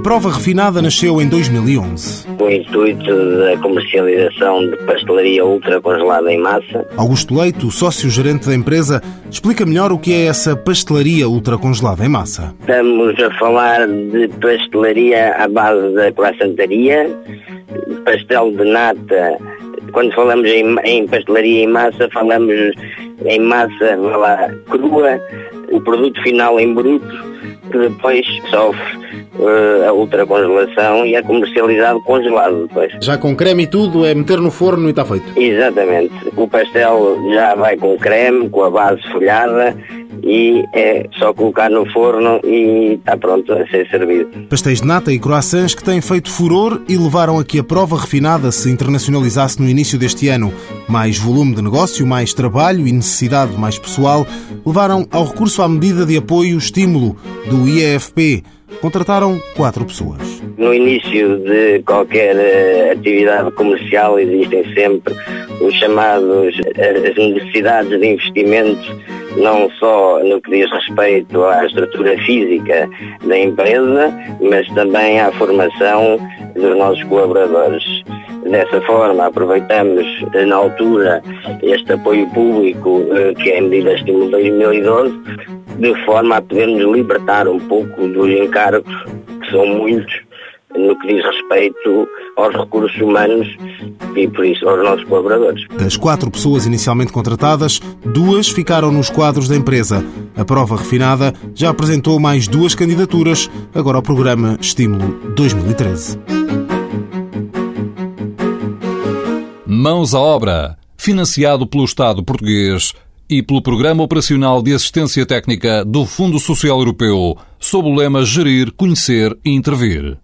A prova refinada nasceu em 2011. O intuito da comercialização de pastelaria ultra congelada em massa. Augusto Leito, sócio-gerente da empresa, explica melhor o que é essa pastelaria ultra congelada em massa. Estamos a falar de pastelaria à base da croissantaria, pastel de nata. Quando falamos em, em pastelaria em massa, falamos em massa lá, crua, o produto final em bruto, que depois sofre uh, a ultracongelação e é comercializado congelado depois. Já com creme e tudo, é meter no forno e está feito. Exatamente. O pastel já vai com creme, com a base folhada e é só colocar no forno e está pronto a ser servido. Pastéis de nata e croissants que têm feito furor e levaram a que a prova refinada se internacionalizasse no início deste ano. Mais volume de negócio, mais trabalho e necessidade mais pessoal levaram ao recurso à medida de apoio estímulo do IEFP. Contrataram quatro pessoas. No início de qualquer uh, atividade comercial existem sempre os chamados as necessidades de investimento não só no que diz respeito à estrutura física da empresa, mas também à formação dos nossos colaboradores. Dessa forma, aproveitamos na altura este apoio público, que é a medida estímulo 2012, de forma a podermos libertar um pouco dos encargos, que são muitos, no que diz respeito aos recursos humanos e, por isso, aos nossos colaboradores. Das quatro pessoas inicialmente contratadas, duas ficaram nos quadros da empresa. A prova refinada já apresentou mais duas candidaturas, agora ao programa Estímulo 2013. Mãos à obra, financiado pelo Estado português e pelo Programa Operacional de Assistência Técnica do Fundo Social Europeu, sob o lema Gerir, Conhecer e Intervir.